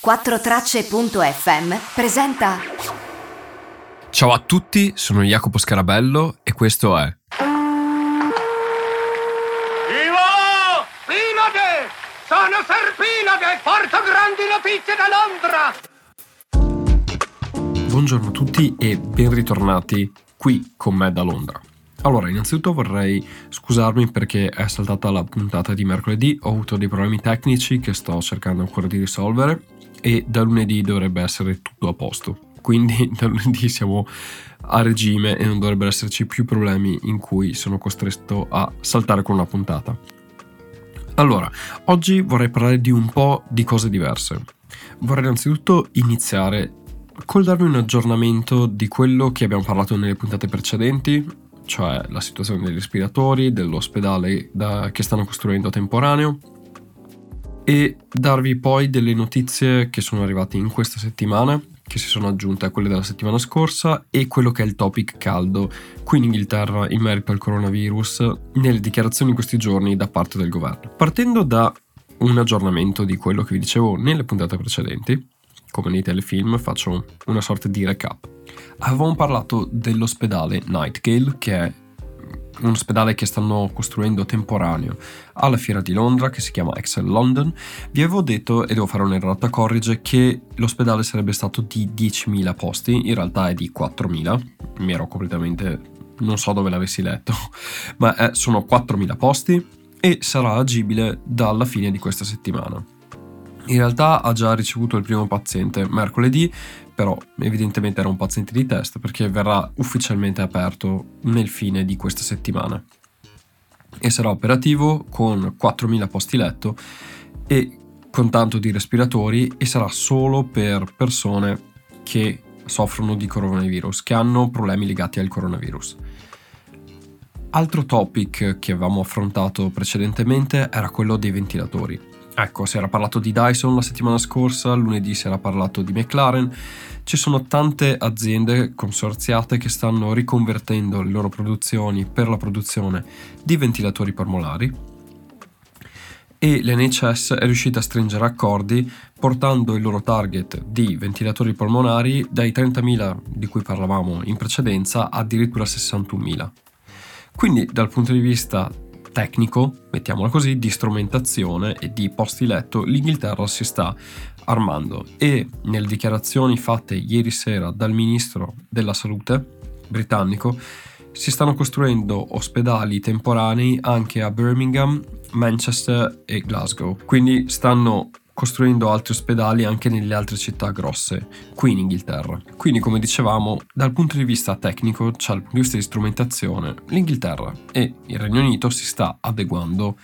4Tracce.fm presenta. Ciao a tutti, sono Jacopo Scarabello e questo è. Vivo! Pinade! Sono Serpinade! Porto grandi notizie da Londra! Buongiorno a tutti e ben ritornati qui con me da Londra. Allora, innanzitutto vorrei scusarmi perché è saltata la puntata di mercoledì, ho avuto dei problemi tecnici che sto cercando ancora di risolvere e da lunedì dovrebbe essere tutto a posto. Quindi da lunedì siamo a regime e non dovrebbero esserci più problemi in cui sono costretto a saltare con una puntata. Allora, oggi vorrei parlare di un po' di cose diverse. Vorrei innanzitutto iniziare col darvi un aggiornamento di quello che abbiamo parlato nelle puntate precedenti, cioè la situazione dei respiratori, dell'ospedale da, che stanno costruendo temporaneo e darvi poi delle notizie che sono arrivate in questa settimana, che si sono aggiunte a quelle della settimana scorsa e quello che è il topic caldo qui in Inghilterra in merito al coronavirus nelle dichiarazioni in questi giorni da parte del governo. Partendo da un aggiornamento di quello che vi dicevo nelle puntate precedenti, come nei telefilm faccio una sorta di recap. Avevamo parlato dell'ospedale Nightgale, che è un ospedale che stanno costruendo temporaneo alla fiera di Londra che si chiama Excel London. Vi avevo detto, e devo fare un'errata corrige, che l'ospedale sarebbe stato di 10.000 posti, in realtà è di 4.000, mi ero completamente... non so dove l'avessi letto, ma è, sono 4.000 posti e sarà agibile dalla fine di questa settimana. In realtà ha già ricevuto il primo paziente mercoledì, però evidentemente era un paziente di test perché verrà ufficialmente aperto nel fine di questa settimana. E sarà operativo con 4.000 posti letto e con tanto di respiratori e sarà solo per persone che soffrono di coronavirus, che hanno problemi legati al coronavirus. Altro topic che avevamo affrontato precedentemente era quello dei ventilatori. Ecco, si era parlato di Dyson la settimana scorsa, lunedì si era parlato di McLaren. Ci sono tante aziende consorziate che stanno riconvertendo le loro produzioni per la produzione di ventilatori polmonari e l'NHS è riuscita a stringere accordi portando il loro target di ventilatori polmonari dai 30.000 di cui parlavamo in precedenza addirittura a 61.000. Quindi dal punto di vista tecnico, mettiamola così, di strumentazione e di posti letto, l'Inghilterra si sta armando e nelle dichiarazioni fatte ieri sera dal ministro della salute britannico si stanno costruendo ospedali temporanei anche a Birmingham, Manchester e Glasgow. Quindi stanno costruendo altri ospedali anche nelle altre città grosse qui in Inghilterra. Quindi, come dicevamo, dal punto di vista tecnico, cioè dal punto di vista di strumentazione, l'Inghilterra e il Regno Unito si sta adeguando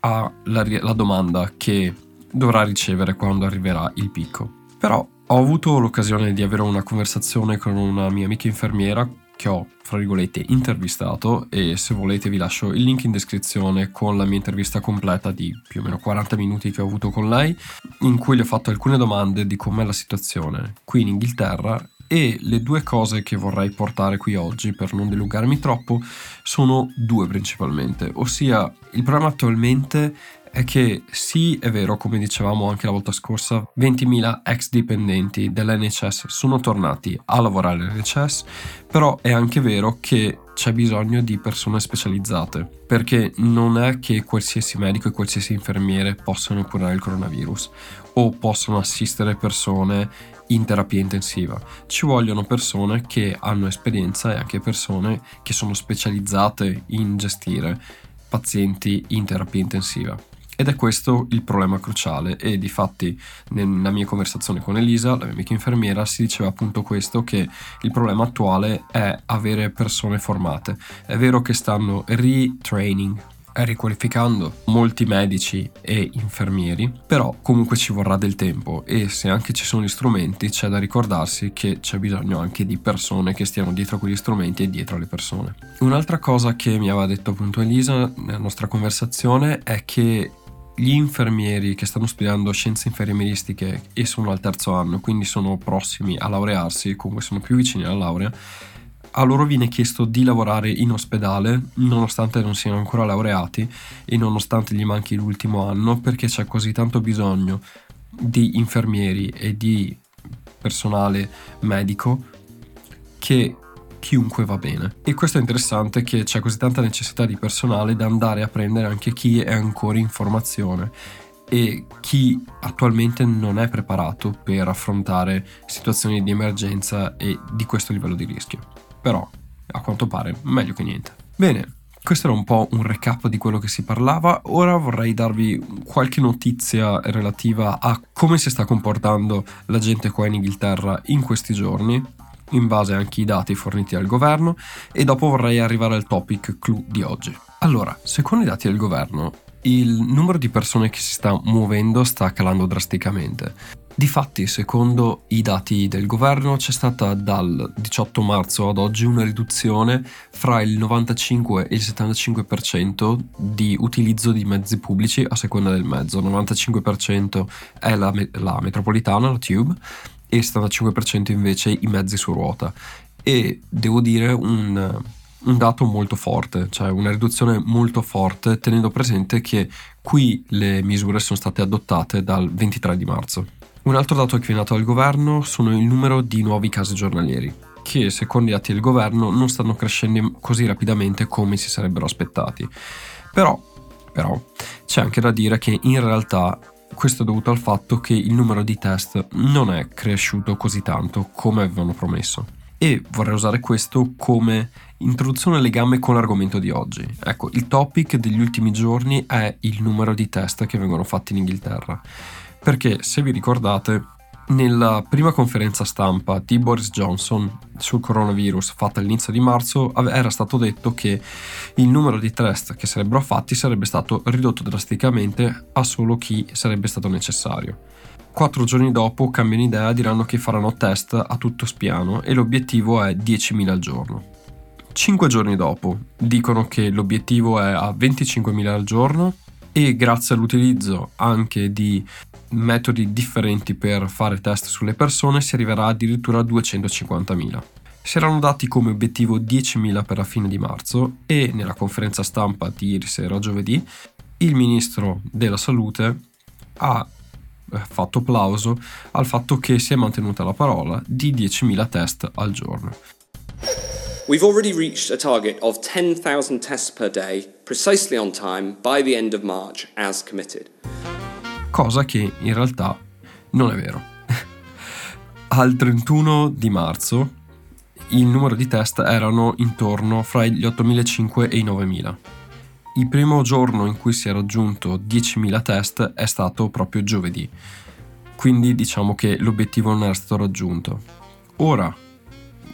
alla domanda che dovrà ricevere quando arriverà il picco. Però ho avuto l'occasione di avere una conversazione con una mia amica infermiera che ho, fra virgolette, intervistato e se volete vi lascio il link in descrizione con la mia intervista completa di più o meno 40 minuti che ho avuto con lei, in cui le ho fatto alcune domande di com'è la situazione qui in Inghilterra e le due cose che vorrei portare qui oggi per non dilungarmi troppo sono due principalmente, ossia il problema attualmente è che sì, è vero, come dicevamo anche la volta scorsa, 20.000 ex dipendenti dell'NHS sono tornati a lavorare all'NHS, però è anche vero che c'è bisogno di persone specializzate, perché non è che qualsiasi medico e qualsiasi infermiere possano curare il coronavirus o possono assistere persone in terapia intensiva. Ci vogliono persone che hanno esperienza e anche persone che sono specializzate in gestire pazienti in terapia intensiva. Ed è questo il problema cruciale e di fatti nella mia conversazione con Elisa, la mia amica infermiera, si diceva appunto questo che il problema attuale è avere persone formate. È vero che stanno retraining riqualificando molti medici e infermieri, però comunque ci vorrà del tempo e se anche ci sono gli strumenti c'è da ricordarsi che c'è bisogno anche di persone che stiano dietro a quegli strumenti e dietro alle persone. Un'altra cosa che mi aveva detto appunto Elisa nella nostra conversazione è che gli infermieri che stanno studiando scienze infermieristiche e sono al terzo anno, quindi sono prossimi a laurearsi, comunque sono più vicini alla laurea, a loro viene chiesto di lavorare in ospedale nonostante non siano ancora laureati e nonostante gli manchi l'ultimo anno perché c'è così tanto bisogno di infermieri e di personale medico che chiunque va bene. E questo è interessante che c'è così tanta necessità di personale da andare a prendere anche chi è ancora in formazione e chi attualmente non è preparato per affrontare situazioni di emergenza e di questo livello di rischio. Però, a quanto pare, meglio che niente. Bene, questo era un po' un recap di quello che si parlava, ora vorrei darvi qualche notizia relativa a come si sta comportando la gente qua in Inghilterra in questi giorni, in base anche ai dati forniti dal governo, e dopo vorrei arrivare al topic clou di oggi. Allora, secondo i dati del governo, il numero di persone che si sta muovendo sta calando drasticamente. Difatti, secondo i dati del governo, c'è stata dal 18 marzo ad oggi una riduzione fra il 95 e il 75% di utilizzo di mezzi pubblici a seconda del mezzo. Il 95% è la, la metropolitana, la Tube, e il 75% invece i mezzi su ruota. E devo dire un, un dato molto forte, cioè una riduzione molto forte, tenendo presente che qui le misure sono state adottate dal 23 di marzo. Un altro dato che viene dato dal governo sono il numero di nuovi casi giornalieri, che secondo i dati del governo non stanno crescendo così rapidamente come si sarebbero aspettati. Però, però c'è anche da dire che in realtà questo è dovuto al fatto che il numero di test non è cresciuto così tanto come avevano promesso. E vorrei usare questo come introduzione legame con l'argomento di oggi. Ecco, il topic degli ultimi giorni è il numero di test che vengono fatti in Inghilterra. Perché, se vi ricordate, nella prima conferenza stampa di Boris Johnson sul coronavirus fatta all'inizio di marzo era stato detto che il numero di test che sarebbero fatti sarebbe stato ridotto drasticamente a solo chi sarebbe stato necessario. Quattro giorni dopo cambiano idea diranno che faranno test a tutto spiano e l'obiettivo è 10.000 al giorno. Cinque giorni dopo dicono che l'obiettivo è a 25.000 al giorno e grazie all'utilizzo anche di metodi differenti per fare test sulle persone si arriverà addirittura a 250.000. Si erano dati come obiettivo 10.000 per la fine di marzo e nella conferenza stampa di ieri sera, giovedì, il ministro della salute ha eh, fatto applauso al fatto che si è mantenuta la parola di 10.000 test al giorno. We've already reached a target of 10,000 tests per day, precisely on time, by the end of March, as committed cosa che in realtà non è vero. Al 31 di marzo il numero di test erano intorno fra gli 8.500 e i 9.000. Il primo giorno in cui si è raggiunto 10.000 test è stato proprio giovedì, quindi diciamo che l'obiettivo non era stato raggiunto. Ora,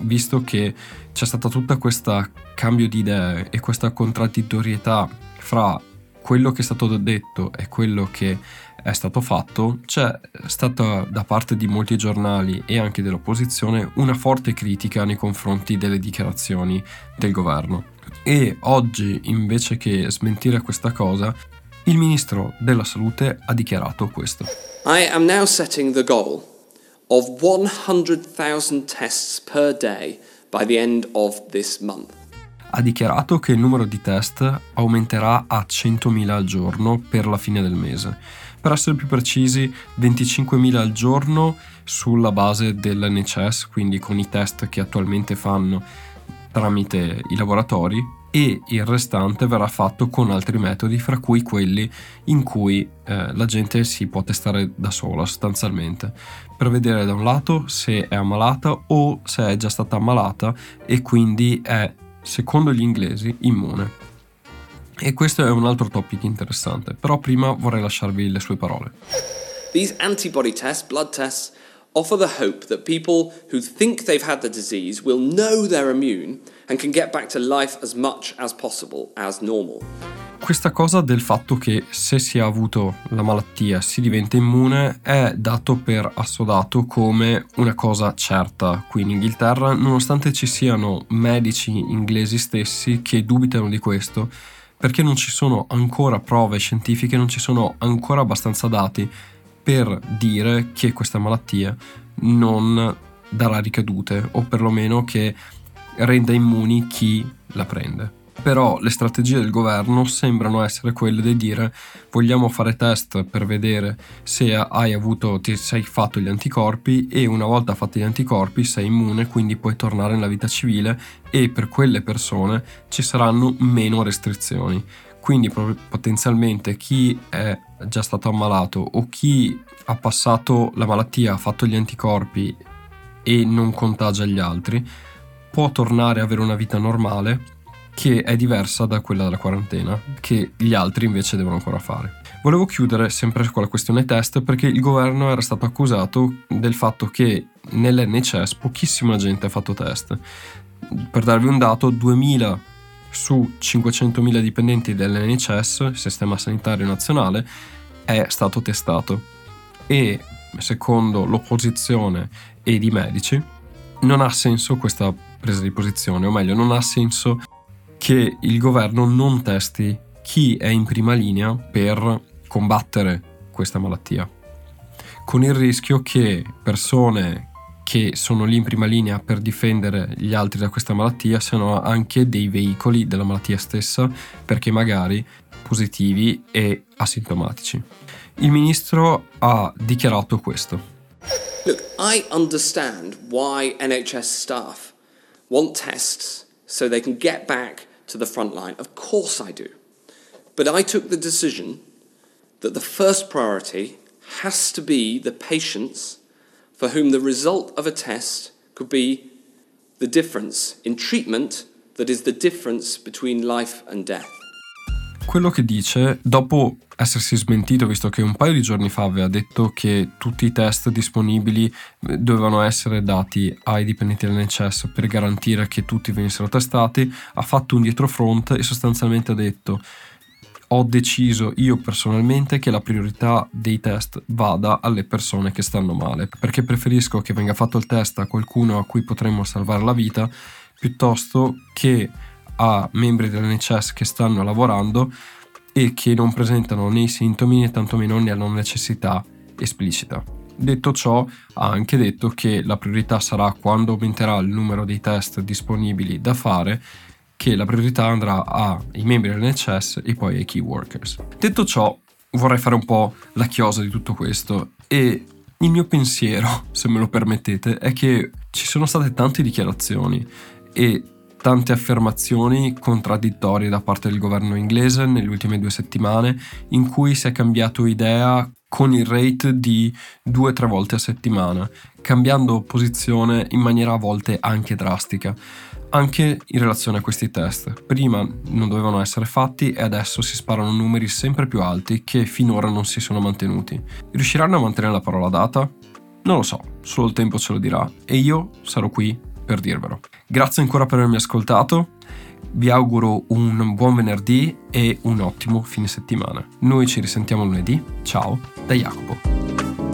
visto che c'è stata tutta questa cambio di idee e questa contraddittorietà fra quello che è stato detto e quello che è stato fatto, c'è stata da parte di molti giornali e anche dell'opposizione una forte critica nei confronti delle dichiarazioni del governo. E oggi, invece che smentire questa cosa, il ministro della salute ha dichiarato questo. I am now setting the goal of 100,000 tests per day by the end of this month. Ha dichiarato che il numero di test aumenterà a 100.000 al giorno per la fine del mese. Per essere più precisi 25.000 al giorno sulla base dell'NCS, quindi con i test che attualmente fanno tramite i laboratori e il restante verrà fatto con altri metodi, fra cui quelli in cui eh, la gente si può testare da sola sostanzialmente, per vedere da un lato se è ammalata o se è già stata ammalata e quindi è, secondo gli inglesi, immune. E questo è un altro topic interessante, però prima vorrei lasciarvi le sue parole. These antibody tests, blood tests, offer the hope that people who think they've had the disease will know they're immune and can get back to life as much as possible as normal. Questa cosa del fatto che se si è avuto la malattia si diventa immune è dato per assodato come una cosa certa qui in Inghilterra, nonostante ci siano medici inglesi stessi che dubitano di questo perché non ci sono ancora prove scientifiche, non ci sono ancora abbastanza dati per dire che questa malattia non darà ricadute o perlomeno che renda immuni chi la prende. Però le strategie del governo sembrano essere quelle di dire vogliamo fare test per vedere se hai avuto, ti sei fatto gli anticorpi e una volta fatti gli anticorpi sei immune, quindi puoi tornare nella vita civile e per quelle persone ci saranno meno restrizioni. Quindi potenzialmente chi è già stato ammalato o chi ha passato la malattia, ha fatto gli anticorpi e non contagia gli altri, può tornare a avere una vita normale che è diversa da quella della quarantena, che gli altri invece devono ancora fare. Volevo chiudere sempre con la questione test perché il governo era stato accusato del fatto che nell'NHS pochissima gente ha fatto test. Per darvi un dato, 2000 su 500.000 dipendenti dell'NHS, il sistema sanitario nazionale, è stato testato. E secondo l'opposizione e i medici, non ha senso questa presa di posizione, o meglio, non ha senso che il governo non testi chi è in prima linea per combattere questa malattia, con il rischio che persone che sono lì in prima linea per difendere gli altri da questa malattia siano anche dei veicoli della malattia stessa perché magari positivi e asintomatici. Il ministro ha dichiarato questo. Look, I understand why NHS staff want tests so they can get back to the front line? Of course I do. But I took the decision that the first priority has to be the patients for whom the result of a test could be the difference in treatment that is the difference between life and death. Quello che dice, dopo essersi smentito, visto che un paio di giorni fa aveva detto che tutti i test disponibili eh, dovevano essere dati ai dipendenti dell'NHS per garantire che tutti venissero testati, ha fatto un dietrofront e sostanzialmente ha detto ho deciso io personalmente che la priorità dei test vada alle persone che stanno male, perché preferisco che venga fatto il test a qualcuno a cui potremmo salvare la vita piuttosto che a membri dell'NHS che stanno lavorando e che non presentano né i sintomi né tantomeno ne hanno necessità esplicita. Detto ciò, ha anche detto che la priorità sarà quando aumenterà il numero dei test disponibili da fare, che la priorità andrà ai membri dell'NHS e poi ai key workers. Detto ciò, vorrei fare un po' la chiosa di tutto questo e il mio pensiero, se me lo permettete, è che ci sono state tante dichiarazioni e tante affermazioni contraddittorie da parte del governo inglese nelle ultime due settimane in cui si è cambiato idea con il rate di due o tre volte a settimana, cambiando posizione in maniera a volte anche drastica, anche in relazione a questi test. Prima non dovevano essere fatti e adesso si sparano numeri sempre più alti che finora non si sono mantenuti. Riusciranno a mantenere la parola data? Non lo so, solo il tempo ce lo dirà e io sarò qui per dirvelo. Grazie ancora per avermi ascoltato. Vi auguro un buon venerdì e un ottimo fine settimana. Noi ci risentiamo lunedì. Ciao da Jacopo.